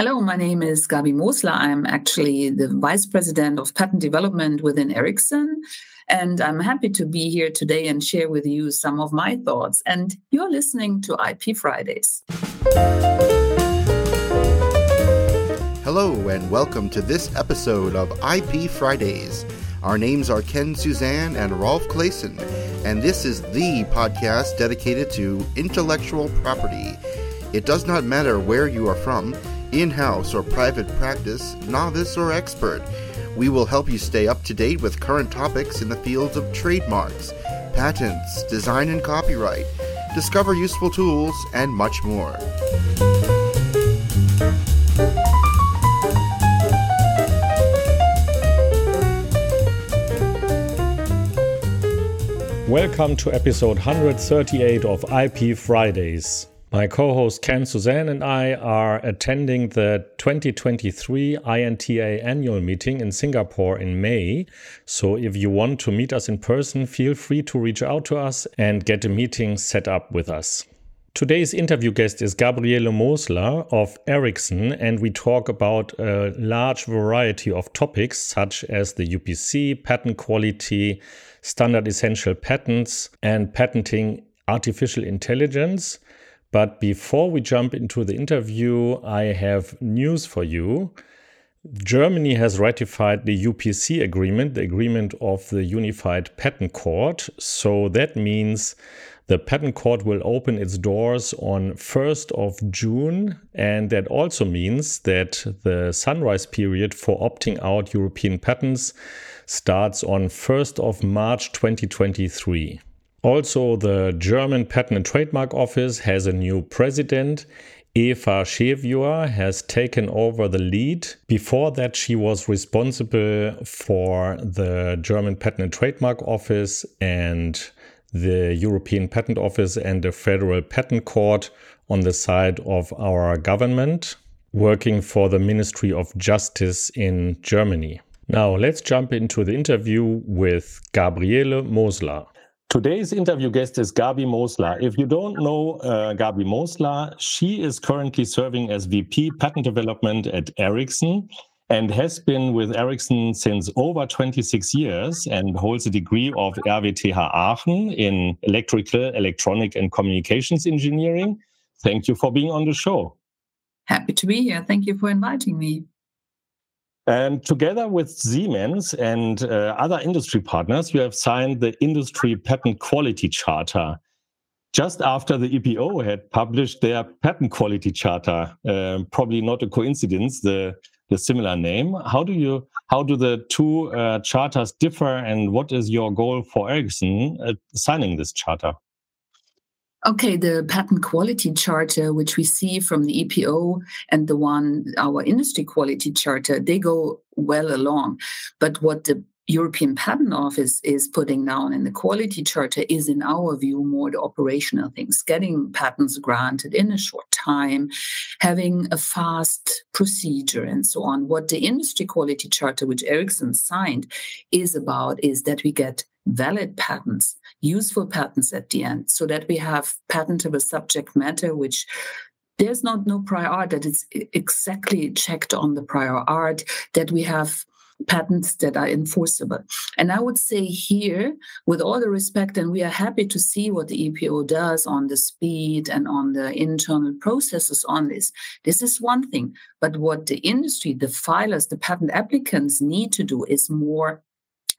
Hello, my name is Gabi Mosler. I'm actually the Vice President of Patent Development within Ericsson. And I'm happy to be here today and share with you some of my thoughts. And you're listening to IP Fridays. Hello, and welcome to this episode of IP Fridays. Our names are Ken Suzan and Rolf Claessen, and this is the podcast dedicated to intellectual property. It does not matter where you are from in house or private practice, novice or expert. We will help you stay up to date with current topics in the fields of trademarks, patents, design and copyright, discover useful tools, and much more. Welcome to episode 138 of IP Fridays. My co host Ken Suzan and I are attending the 2023 INTA annual meeting in Singapore in May. So if you want to meet us in person, feel free to reach out to us and get a meeting set up with us. Today's interview guest is Gabriele Mosler of Ericsson, and we talk about a large variety of topics such as the UPC, patent quality, standard essential patents, and patenting artificial intelligence. But before we jump into the interview, I have news for you. Germany has ratified the UPC agreement, the agreement of the Unified Patent Court. So that means the Patent Court will open its doors on 1st of June. And that also means that the sunrise period for opting out European patents starts on 1st of March 2023. Also, the German Patent and Trademark Office has a new president. Eva Schewior has taken over the lead. Before that, she was responsible for the German Patent and Trademark Office and the European Patent Office and the Federal Patent Court on the side of our government, working for the Ministry of Justice in Germany. Now, let's jump into the interview with Gabriele Mosler. Today's interview guest is Gabi Mosler. If you don't know uh, Gabi Mosler, she is currently serving as VP Patent Development at Ericsson and has been with Ericsson since over 26 years and holds a degree of RWTH Aachen in Electrical, Electronic and Communications Engineering. Thank you for being on the show. Happy to be here. Thank you for inviting me. And together with Siemens and uh, other industry partners, we have signed the Industry Patent Quality Charter. Just after the EPO had published their patent quality charter, uh, probably not a coincidence, the, the similar name. How do you how do the two uh, charters differ, and what is your goal for Ericsson signing this charter? Okay, the patent quality charter, uh, which we see from the EPO and the one, our industry quality charter, uh, they go well along. But what the European Patent Office is putting down in the quality charter is, in our view, more the operational things getting patents granted in a short time, having a fast procedure, and so on. What the industry quality charter, which Ericsson signed, is about is that we get valid patents, useful patents at the end, so that we have patentable subject matter, which there's not no prior art that is exactly checked on the prior art, that we have patents that are enforceable. And I would say here, with all the respect, and we are happy to see what the EPO does on the speed and on the internal processes on this. This is one thing. But what the industry, the filers, the patent applicants need to do is more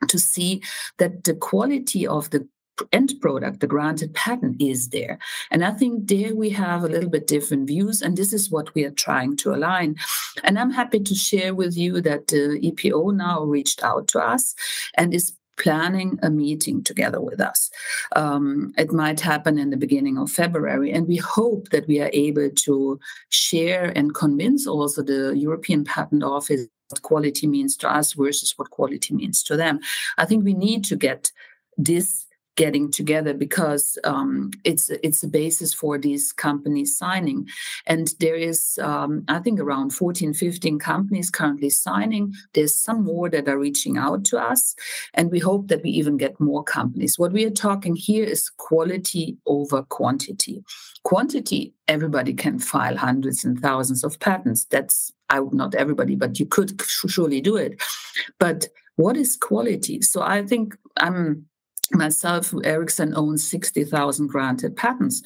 to see that the quality of the end product, the granted patent is there. And I think there we have a little bit different views, and this is what we are trying to align. And I'm happy to share with you that the EPO now reached out to us and is planning a meeting together with us. Um, it might happen in the beginning of February, and we hope that we are able to share and convince also the European Patent Office what quality means to us versus what quality means to them. I think we need to get this getting together because um, it's it's a basis for these companies signing. And there is um, i think around 14 15 companies currently signing. There's some more that are reaching out to us and we hope that we even get more companies. What we are talking here is quality over quantity. Quantity everybody can file hundreds and thousands of patents. That's I would not everybody, but you could surely do it. But what is quality? So I think I'm myself, Ericsson owns 60,000 granted patents.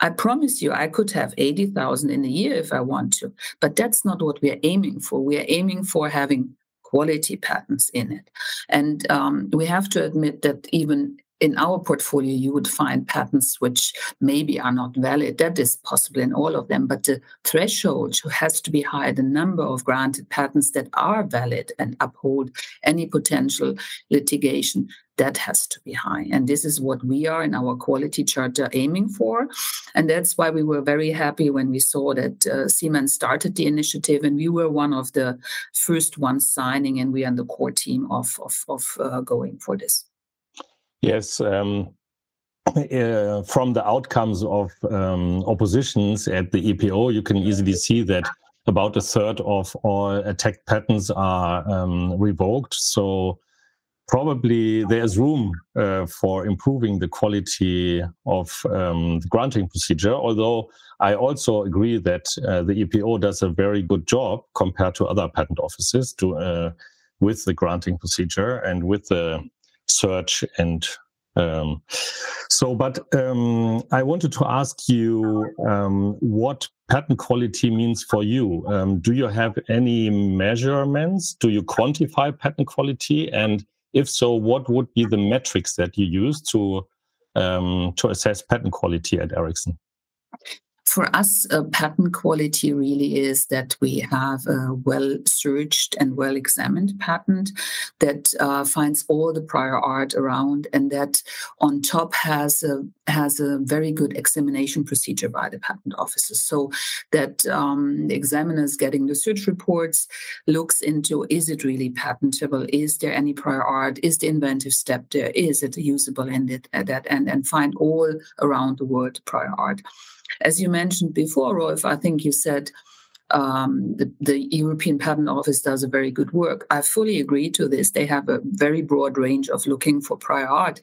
I promise you, I could have 80,000 in a year if I want to, but that's not what we're aiming for. We are aiming for having quality patents in it. And um, we have to admit that even in our portfolio, you would find patents which maybe are not valid. That is possible in all of them, but the threshold has to be high. The number of granted patents that are valid and uphold any potential litigation that has to be high. And this is what we are in our quality charter aiming for. And that's why we were very happy when we saw that uh, Siemens started the initiative and we were one of the first ones signing and we are in the core team of, of, of uh, going for this. Yes. Um, uh, from the outcomes of um, oppositions at the EPO, you can easily see that about a third of all attacked patents are um, revoked. So probably there's room uh, for improving the quality of um, the granting procedure. Although I also agree that uh, the EPO does a very good job compared to other patent offices to, uh, with the granting procedure and with the search and um, so, but um, I wanted to ask you um, what patent quality means for you. Um, do you have any measurements? Do you quantify patent quality? And if so, what would be the metrics that you use to um, to assess patent quality at Ericsson? For us, uh, patent quality really is that we have a well searched and well examined patent that uh, finds all the prior art around and that on top has a has a very good examination procedure by the patent offices. So that um, the examiners getting the search reports looks into is it really patentable? Is there any prior art? Is the inventive step there? Is it usable in it at that end? And find all around the world prior art as you mentioned before, Rolf, I think you said um, the, the, European Patent Office does a very good work. I fully agree to this. They have a very broad range of looking for prior art.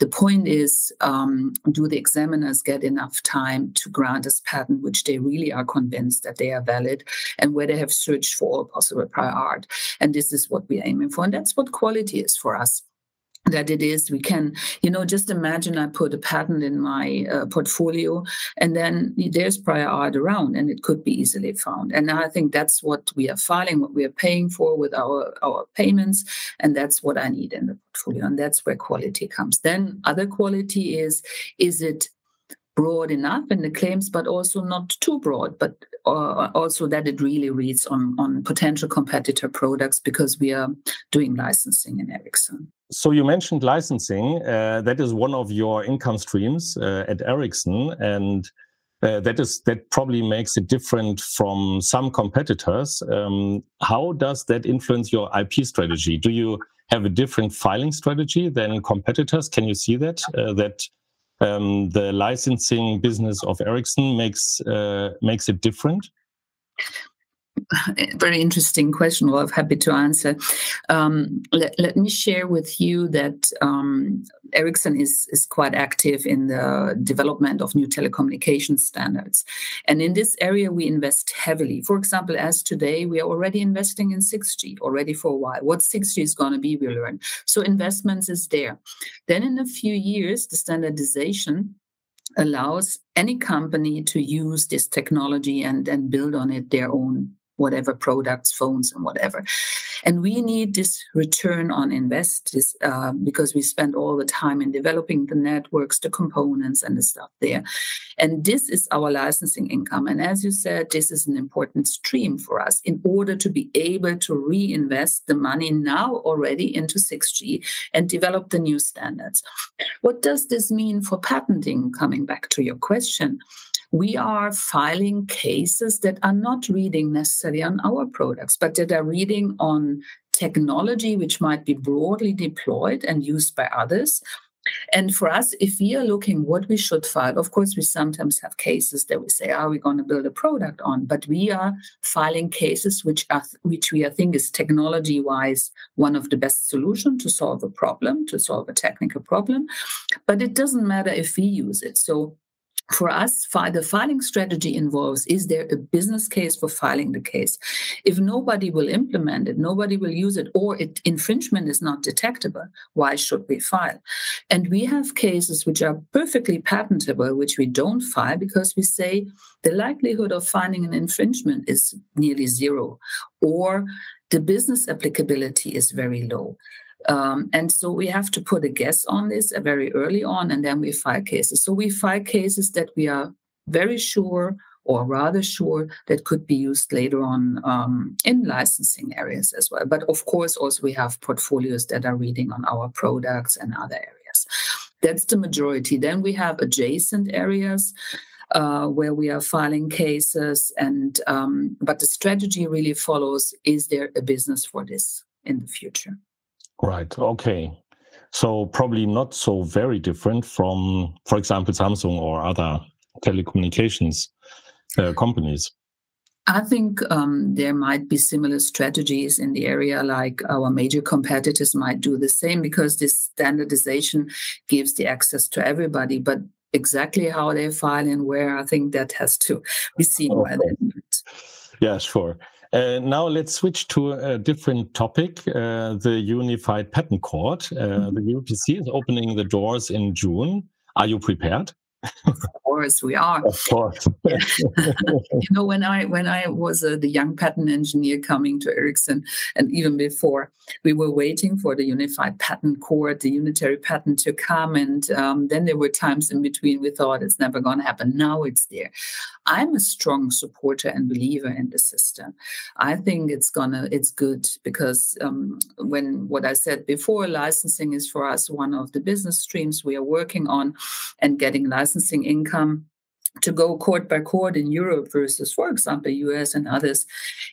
The point is, um, do the examiners get enough time to grant us patent which they really are convinced that they are valid and where they have searched for all possible prior art? And this is what we're aiming for. And that's what quality is for us that it is. We can you know just imagine i put a patent in my uh, portfolio and then there's prior art around and it could be easily found. And i think that's what we are filing what we are paying for with our our payments and that's what i need in the portfolio and that's where quality comes. Then other quality is is it broad enough in the claims, but also not too broad, but uh, also that it really reads on, on potential competitor products because we are doing licensing in Ericsson. So you mentioned licensing. Uh, that is one of your income streams uh, at Ericsson, and uh, that is that probably makes it different from some competitors. Um, how does that influence your IP strategy? Do you have a different filing strategy than competitors? Can you see that uh, that um, the licensing business of Ericsson makes uh, makes it different? very interesting question. Well, I'm happy to answer. Um, let, let, me share with you that um, Ericsson is, is quite active in the development of new telecommunication standards. And in this area, we invest heavily. For example, as today, we are already investing in 6G already for a while. What 6G is going to be, we learn. So investments is there. Then in a few years, the standardization allows any company to use this technology and, and build on it their own whatever products, phones, and whatever. And we need this return on invest this, uh, because we spend all the time in developing the networks, the components, and the stuff there. And this is our licensing income. And as you said, this is an important stream for us in order to be able to reinvest the money now already into 6G and develop the new standards. What does this mean for patenting? Coming back to your question we are filing cases that are not reading necessarily on our products, but that are reading on technology which might be broadly deployed and used by others. And for us, if we are looking what we should file, of course, we sometimes have cases that we say, are we going to build a product on? But we are filing cases which are which we I think is technology wise one of the best solution to solve a problem, to solve a technical problem. But it doesn't matter if we use it. So for us, the filing strategy involves is there a business case for filing the case? If nobody will implement it, nobody will use it, or it, infringement is not detectable, why should we file? And we have cases which are perfectly patentable, which we don't file because we say the likelihood of finding an infringement is nearly zero, or the business applicability is very low. Um, and so we have to put a guess on this uh, very early on, and then we file cases. So we file cases that we are very sure or rather sure that could be used later on um, in licensing areas as well. But of course, also we have portfolios that are reading on our products and other areas. That's the majority. Then we have adjacent areas. Uh, where we are filing cases and um, but the strategy really follows is there a business for this in the future Right. Okay. So probably not so very different from, for example, Samsung or other telecommunications uh, companies. I think um, there might be similar strategies in the area, like our major competitors might do the same because this standardization gives the access to everybody. But exactly how they file and where, I think that has to be seen oh, by them. Yeah, sure. Uh, now let's switch to a different topic, uh, the Unified Patent Court. Uh, mm-hmm. The UPC is opening the doors in June. Are you prepared? Of course we are. Of course. You know when i when i was uh, the young patent engineer coming to ericsson and even before we were waiting for the unified patent court the unitary patent to come and um, then there were times in between we thought it's never going to happen. Now it's there. I'm a strong supporter and believer in the system. I think it's gonna it's good because um, when what i said before licensing is for us one of the business streams we are working on and getting licensing licensing income to go court by court in Europe versus, for example, US and others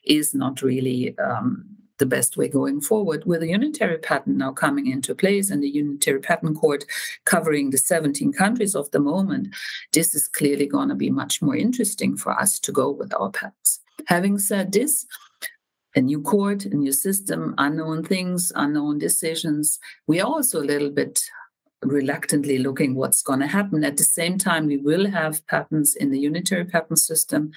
is not really um, the best way going forward. With a unitary patent now coming into place and the unitary patent court covering the 17 countries of the moment, this is clearly going to be much more interesting for us to go with our patents. Having said this, a new court, a new system, unknown things, unknown decisions. We are also a little bit reluctantly looking what's going to happen. At the same time, we will have patents in the unitary patent system.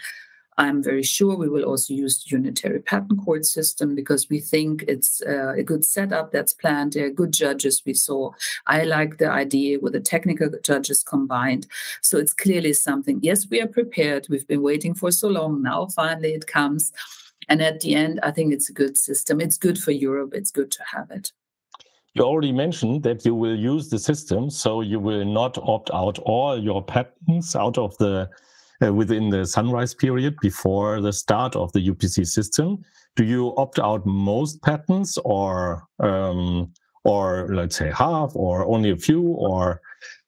I'm very sure we will also use the unitary patent court system because we think it's uh, a good setup that's planned. There are good judges we saw. I like the idea with the technical judges combined. So it's clearly something. Yes, we are prepared. We've been waiting for so long. Now finally it comes. And at the end, I think it's a good system. It's good for Europe. It's good to have it. You already mentioned that you will use the system, so you will not opt out all your patents out of the uh, within the sunrise period before the start of the UPC system. Do you opt out most patents, or um, or let's say half, or only a few, or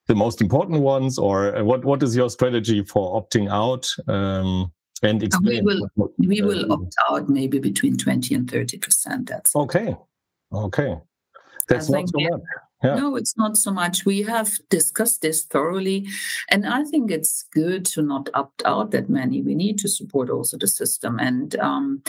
the most important ones, or uh, what what is your strategy for opting out? Um, and explain. We will we will uh, opt out maybe between twenty and thirty percent. That's okay. Okay. That's not so much. Yeah. No, it's not so much. We have discussed this thoroughly. And I think it's good to not opt out that many. We need to support also the system. And um,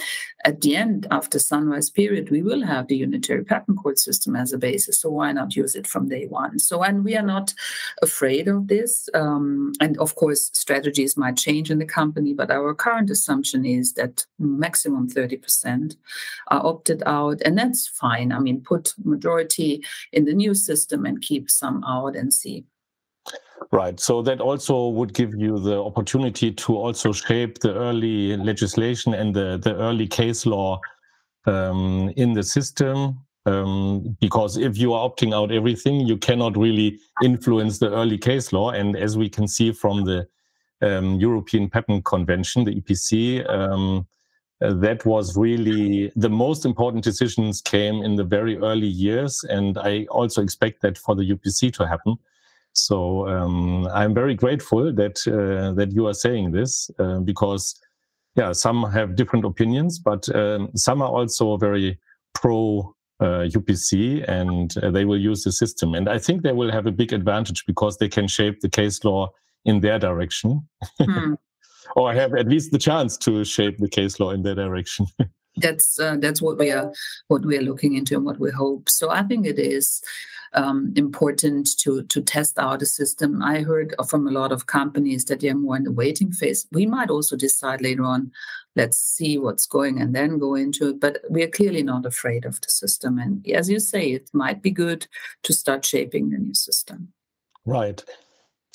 at the end, after sunrise period, we will have the unitary patent court system as a basis. So why not use it from day one? So, and we are not afraid of this. Um, and of course, strategies might change in the company, but our current assumption is that maximum 30% are opted out. And that's fine. I mean, put majority in the new system and keep some out and see. Right. So that also would give you the opportunity to also shape the early legislation and the, the early case law um, in the system. Um, because if you are opting out everything, you cannot really influence the early case law. And as we can see from the um, European Patent Convention, the EPC, um, that was really the most important decisions came in the very early years. And I also expect that for the UPC to happen. So um, I'm very grateful that uh, that you are saying this uh, because yeah, some have different opinions, but um, some are also very pro uh, UPC and uh, they will use the system. And I think they will have a big advantage because they can shape the case law in their direction. Hmm. Or have at least the chance to shape the case law in that direction. that's uh, that's what we are what we are looking into and what we hope. So I think it is um, important to to test out a system. I heard from a lot of companies that they're more in the waiting phase. We might also decide later on, let's see what's going and then go into it. But we are clearly not afraid of the system. And as you say, it might be good to start shaping the new system. Right.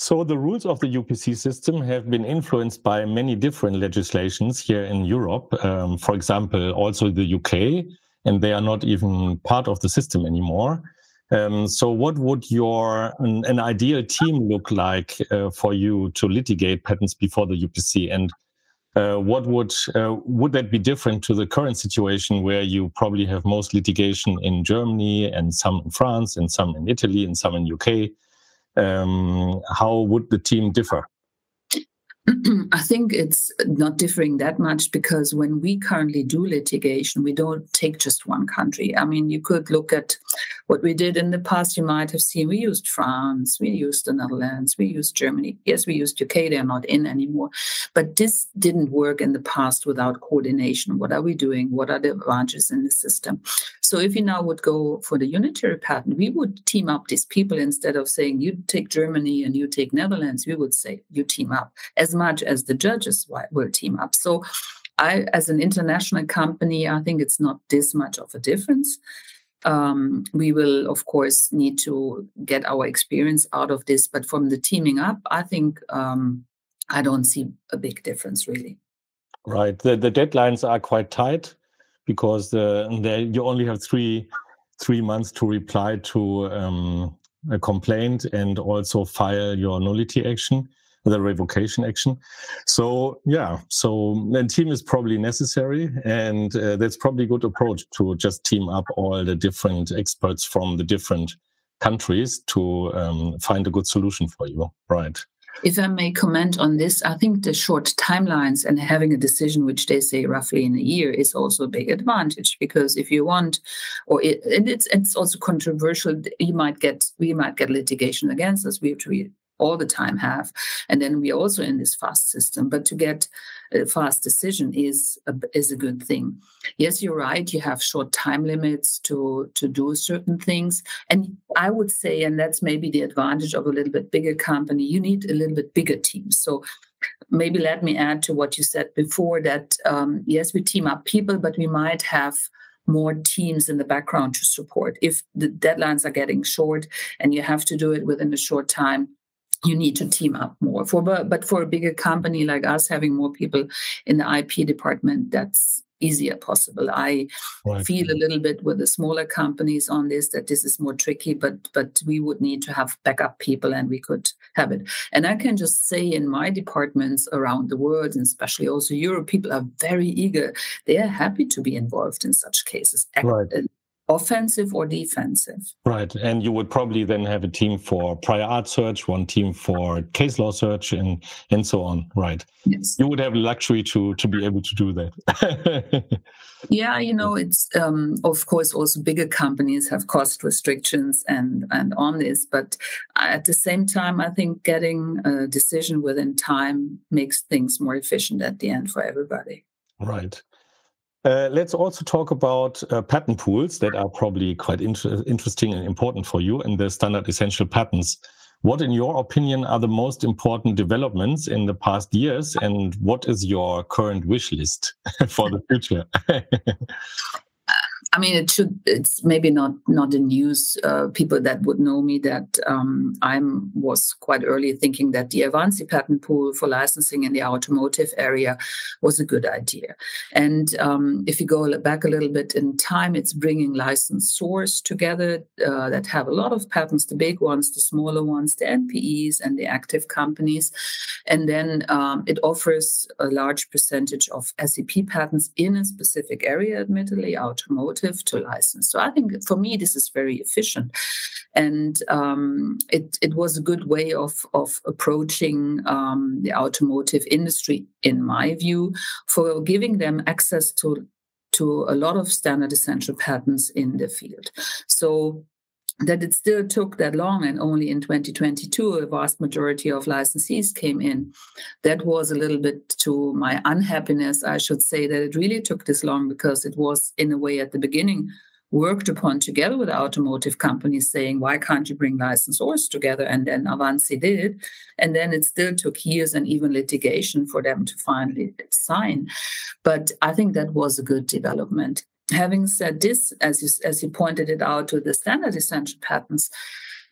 So the rules of the UPC system have been influenced by many different legislations here in Europe. Um, for example, also the UK, and they are not even part of the system anymore. Um, so, what would your an, an ideal team look like uh, for you to litigate patents before the UPC? And uh, what would uh, would that be different to the current situation where you probably have most litigation in Germany and some in France and some in Italy and some in UK? Um, how would the team differ? I think it's not differing that much because when we currently do litigation, we don't take just one country. I mean, you could look at what we did in the past. You might have seen we used France, we used the Netherlands, we used Germany. Yes, we used UK, they're not in anymore. But this didn't work in the past without coordination. What are we doing? What are the advantages in the system? So if you now would go for the unitary patent, we would team up these people instead of saying you take Germany and you take Netherlands, we would say you team up. As much as the judges will team up. So, I, as an international company, I think it's not this much of a difference. Um, we will, of course, need to get our experience out of this. But from the teaming up, I think um, I don't see a big difference really. Right. The, the deadlines are quite tight because the, the, you only have three three months to reply to um, a complaint and also file your nullity action the revocation action. So yeah, so a team is probably necessary, and uh, that's probably a good approach to just team up all the different experts from the different countries to um, find a good solution for you. Right. If I may comment on this, I think the short timelines and having a decision, which they say roughly in a year, is also a big advantage because if you want, or it, it's it's also controversial, you might get we might get litigation against us. We have to all the time have. And then we're also in this fast system. But to get a fast decision is a, is a good thing. Yes, you're right. You have short time limits to to do certain things. And I would say, and that's maybe the advantage of a little bit bigger company, you need a little bit bigger team. So maybe let me add to what you said before that um, yes, we team up people, but we might have more teams in the background to support. If the deadlines are getting short and you have to do it within a short time, you need to team up more for but for a bigger company like us having more people in the ip department that's easier possible. I right. feel a little bit with the smaller companies on this that this is more tricky but but we would need to have backup people and we could have it. And i can just say in my departments around the world and especially also europe people are very eager. They are happy to be involved in such cases. Right offensive or defensive. Right. And you would probably then have a team for prior art search, one team for case law search and and so on. Right. Yes. You would have luxury to to be able to do that. yeah, you know, it's um, of course also bigger companies have cost restrictions and and on this, but at the same time I think getting a decision within time makes things more efficient at the end for everybody. Right. Uh, let's also talk about uh, patent pools that are probably quite inter interesting and important for you in the standard essential patents. What, in your opinion, are the most important developments in the past years, and what is your current wish list for the future? I mean, it should. It's maybe not not in news. Uh, people that would know me that um, I was quite early thinking that the Avanci patent pool for licensing in the automotive area was a good idea. And um, if you go back a little bit in time, it's bringing licensors together uh, that have a lot of patents, the big ones, the smaller ones, the NPEs and the active companies, and then um, it offers a large percentage of SEP patents in a specific area, admittedly, automotive to license. So I think for me this is very efficient, and um, it it was a good way of of approaching um, the automotive industry, in my view, for giving them access to to a lot of standard essential patents in the field. So that it still took that long and only in 2022 a vast majority of licensees came in. That was a little bit to my unhappiness i should say that it really took this long because it was in a way at the beginning worked upon together with automotive companies saying why can't you bring licensors together? And then avanci did. And then it still took years and even litigation for them to finally sign. But i think that was a good development having said this, as you, as you pointed it out to the standard essential patents,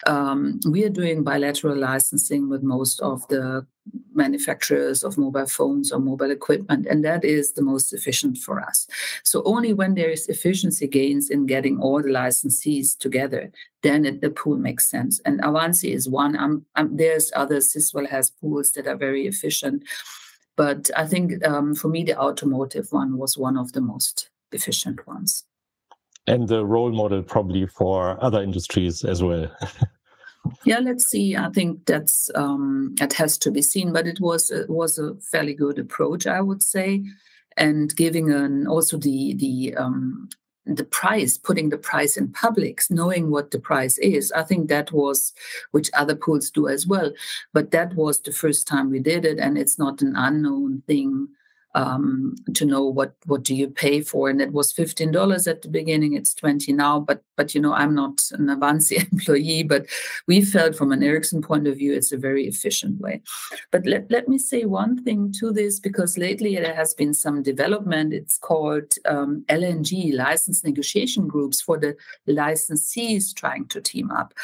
um, we are doing bilateral licensing with most of the manufacturers of mobile phones or mobile equipment, and that is the most efficient for us. So only when there is efficiency gains in getting all the licensees together, then it, the pool makes sense. And Avanci is one. Um, um, there's others. Sisvel has pools that are very efficient, but I think um, for me the automotive one was one of the most efficient ones. And the role model probably for other industries as well. yeah, let's see. I think that's um, it has to be seen, but it was it was a fairly good approach, I would say, and giving an also the the um, the price, putting the price in public, knowing what the price is. I think that was, which other pools do as well, but that was the first time we did it, and it's not an unknown thing um, to know what what do you pay for? And it was $15 at the beginning it's 20 now but but you know i'm not an avanci employee but we felt from an ericsson point of view it's a very efficient way. But let, let me say one thing to this because lately there has been some development. It's called um, lng license negotiation groups for the licensees trying to team up.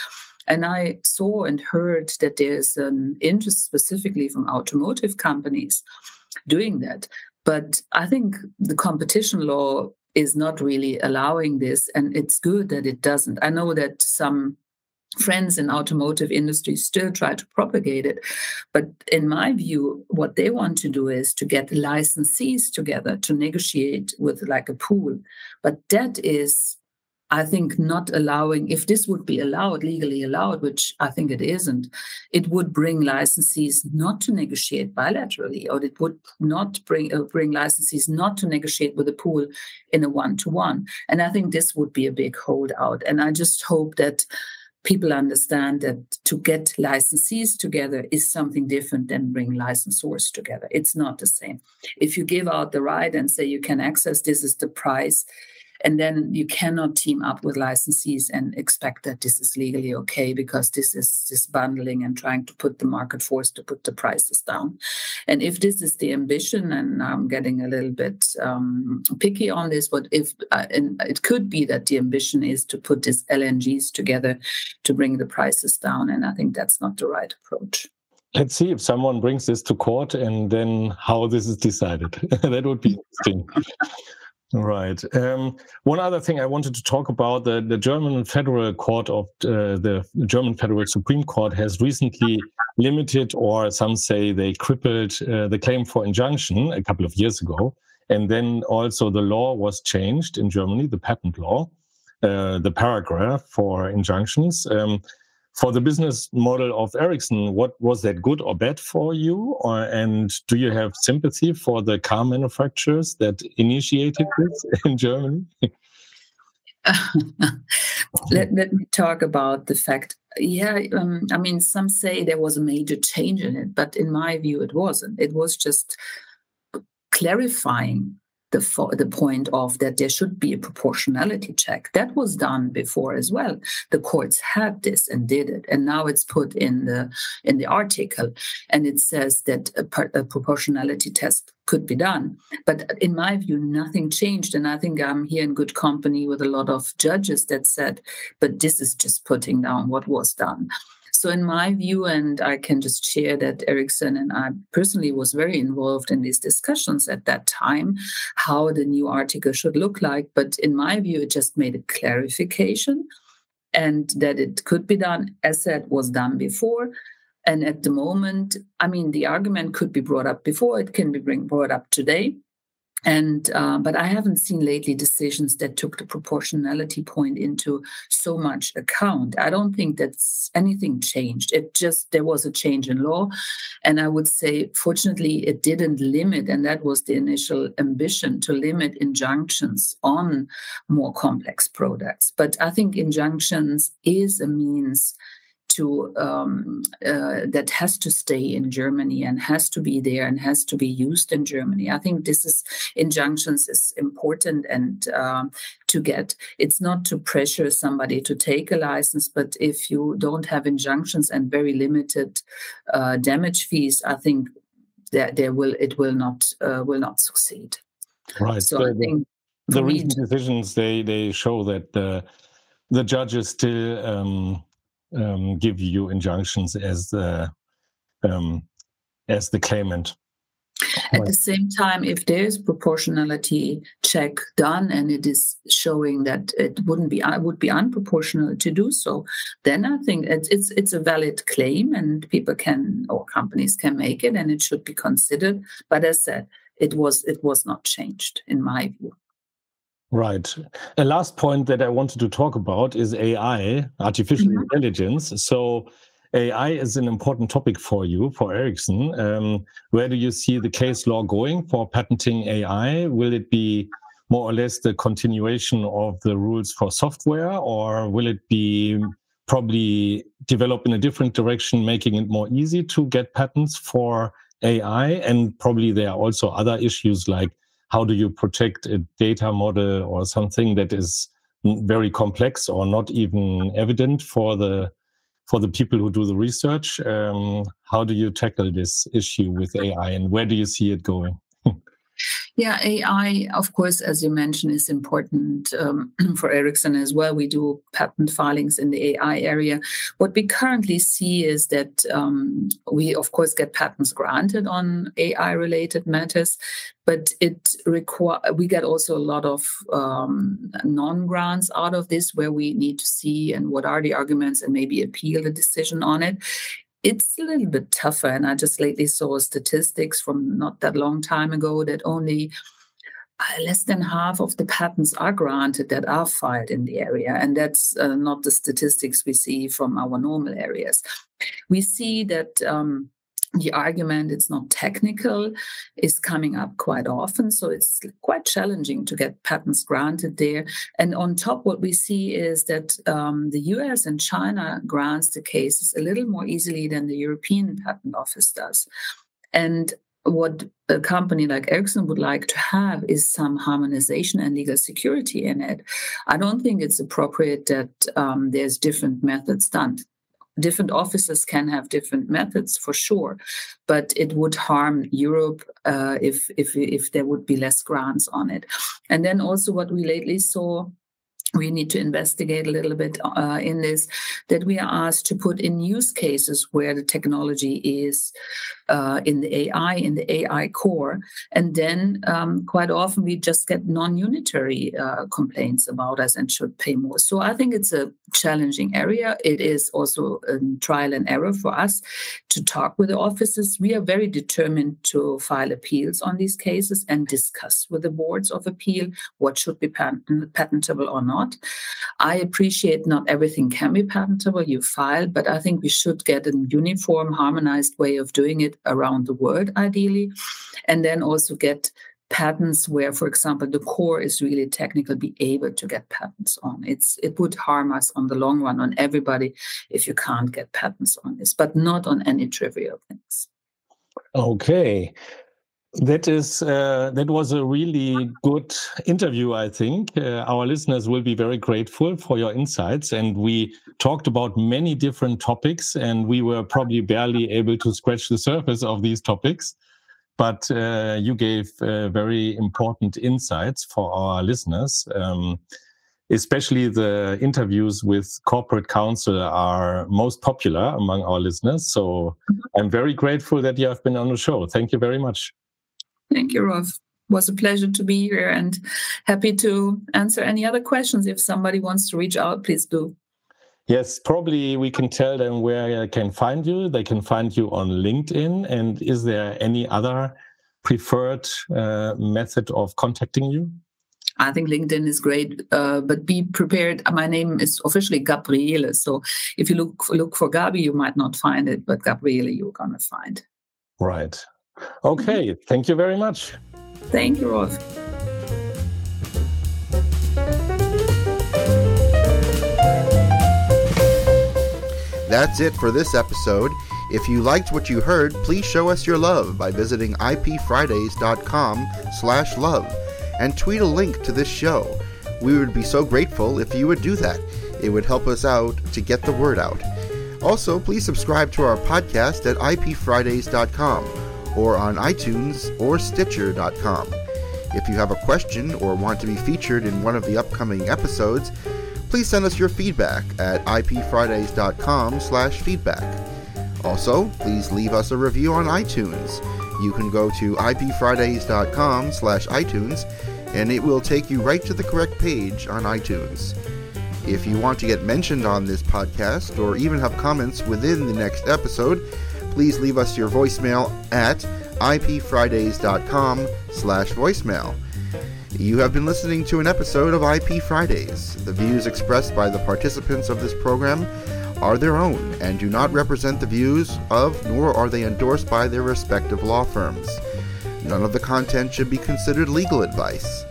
And I saw and heard that there's an interest specifically from automotive companies doing that. But I think the competition law is not really allowing this, and it's good that it doesn't. I know that some friends in automotive industry still try to propagate it but in my view what they want to do is to get licensees together to negotiate with like a pool but that is I think not allowing, if this would be allowed, legally allowed, which I think it isn't, it would bring licensees not to negotiate bilaterally, or it would not bring uh, bring licensees not to negotiate with a pool in a one to one. And I think this would be a big holdout. And I just hope that people understand that to get licensees together is something different than bring licensors together. It's not the same. If you give out the right and say you can access this is the price and then you cannot team up with licensees and expect that this is legally okay because this is this bundling and trying to put the market force to put the prices down. And if this is the ambition, and I'm getting a little bit um, picky on this, but if uh, and it could be that the ambition is to put these LNGs together to bring the prices down, and I think that's not the right approach let's see if someone brings this to court and then how this is decided. that would be interesting. Right. Um, one other thing I wanted to talk about the, the German Federal Court of uh, the German Federal Supreme Court has recently limited, or some say they crippled, uh, the claim for injunction a couple of years ago. And then also the law was changed in Germany, the patent law, uh, the paragraph for injunctions. Um, for the business model of Ericsson, what was that good or bad for you? Or, and do you have sympathy for the car manufacturers that initiated this in Germany? let, let me talk about the fact. Yeah, um, I mean, some say there was a major change in it, but in my view, it wasn't. It was just clarifying the, the point of that there should be a proportionality check. That was done before as well. The courts had this and did it, and now it's put in the in the article, and it says that a, a proportionality test could be done. But in my view, nothing changed, and I think I'm here in good company with a lot of judges that said, "But this is just putting down what was done." So, in my view, and I can just share that Ericsson and I personally was very involved in these discussions at that time, how the new article should look like. But in my view, it just made a clarification and that it could be done as that was done before. And at the moment, I mean, the argument could be brought up before, it can be bring, brought up today. And uh, but I haven't seen lately decisions that took the proportionality point into so much account. I don't think that's anything changed. It just there was a change in law, and I would say fortunately it didn't limit, and that was the initial ambition to limit injunctions on more complex products. But I think injunctions is a means to um, uh, that has to stay in Germany and has to be there and has to be used in Germany. I think this is injunctions is important and um, to get. It's not to pressure somebody to take a license, but if you don't have injunctions and very limited uh, damage fees, I think that there will it will not uh, will not succeed. Right. So, so I think the recent decisions they they show that the the judges still um, um, give you injunctions as the um, as the claimant. At the same time, if there is proportionality check done and it is showing that it wouldn't be uh, would be unproportional to do so, then I think it's it's, it's a valid claim and people can or companies can make it and it should be considered. But as said, it was it was not changed in my view. Right. A last point that I wanted to talk about is AI, artificial mm-hmm. intelligence. So, AI is an important topic for you, for Ericsson. Um, where do you see the case law going for patenting AI? Will it be more or less the continuation of the rules for software, or will it be probably develop in a different direction, making it more easy to get patents for AI? And probably there are also other issues like how do you protect a data model or something that is very complex or not even evident for the for the people who do the research? Um, how do you tackle this issue with ai and where do you see it going yeah, AI, of course, as you mentioned, is important um, for Ericsson as well. We do patent filings in the AI area. What we currently see is that um, we, of course, get patents granted on AI-related matters, but it require we get also a lot of um, non-grants out of this, where we need to see and what are the arguments and maybe appeal the decision on it it's a little bit tougher. And I just lately saw statistics from not that long time ago that only uh, less than half of the patents are granted that are filed in the area. And that's uh, not the statistics we see from our normal areas. We see that. Um, the argument it's not technical is coming up quite often so it's quite challenging to get patents granted there. And on top what we see is that um, the us and china grants the cases a little more easily than the european patent office does. And what a company like Ericsson would like to have is some harmonization and legal security in it. I don't think it's appropriate that um, there's different methods done different offices can have different methods for sure, but it would harm Europe uh, if if if there would be less grants on it. And then also what we lately saw we need to investigate a little bit uh, in this that we are asked to put in use cases where the technology is uh, in the AI, in the AI core. And then um, quite often we just get non unitary uh, complaints about us and should pay more. So I think it's a challenging area. It is also a trial and error for us to talk with the offices. We are very determined to file appeals on these cases and discuss with the boards of appeal what should be patentable or not not. I appreciate not everything can be patentable, you file, but I think we should get a uniform, harmonized way of doing it around the world, ideally. And then also get patents where, for example, the core is really technical, be able to get patents on. It's it would harm us on the long run on everybody if you can't get patents on this, but not on any trivial things. Okay. That is uh, that was a really good interview. I think uh, our listeners will be very grateful for your insights, and we talked about many different topics, and we were probably barely able to scratch the surface of these topics. But uh, you gave uh, very important insights for our listeners. Um, especially the interviews with corporate counsel are most popular among our listeners. So mm-hmm. I'm very grateful that you have been on the show. Thank you very much. Thank you, Rolf. It was a pleasure to be here and happy to answer any other questions. If somebody wants to reach out, please do. Yes, probably we can tell them where they can find you. They can find you on LinkedIn. And is there any other preferred uh, method of contacting you? I think LinkedIn is great, uh, but be prepared. My name is officially Gabriele, so if you look look for Gabi, you might not find it, but Gabriele, you're gonna find. Right. Okay. Thank you very much. Thank you, Rolf. That's it for this episode. If you liked what you heard, please show us your love by visiting ipfridays.com slash love and tweet a link to this show. We would be so grateful if you would do that. It would help us out to get the word out. Also, please subscribe to our podcast at ipfridays.com or on iTunes or Stitcher.com. If you have a question or want to be featured in one of the upcoming episodes, please send us your feedback at ipfridays.com slash feedback. Also, please leave us a review on iTunes. You can go to ipfridays.com slash iTunes and it will take you right to the correct page on iTunes. If you want to get mentioned on this podcast or even have comments within the next episode, please leave us your voicemail at ipfridays.com slash voicemail. You have been listening to an episode of IP Fridays. The views expressed by the participants of this program are their own and do not represent the views of, nor are they endorsed by their respective law firms. None of the content should be considered legal advice.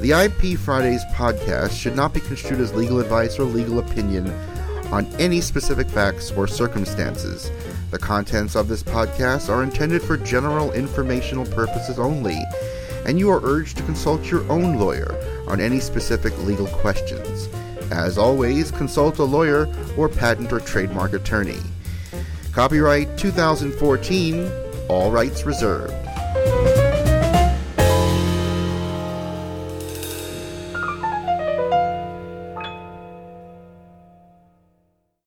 The IP Fridays podcast should not be construed as legal advice or legal opinion on any specific facts or circumstances. The contents of this podcast are intended for general informational purposes only and you are urged to consult your own lawyer on any specific legal questions. As always, consult a lawyer or patent or trademark attorney. Copyright 2014, all rights reserved.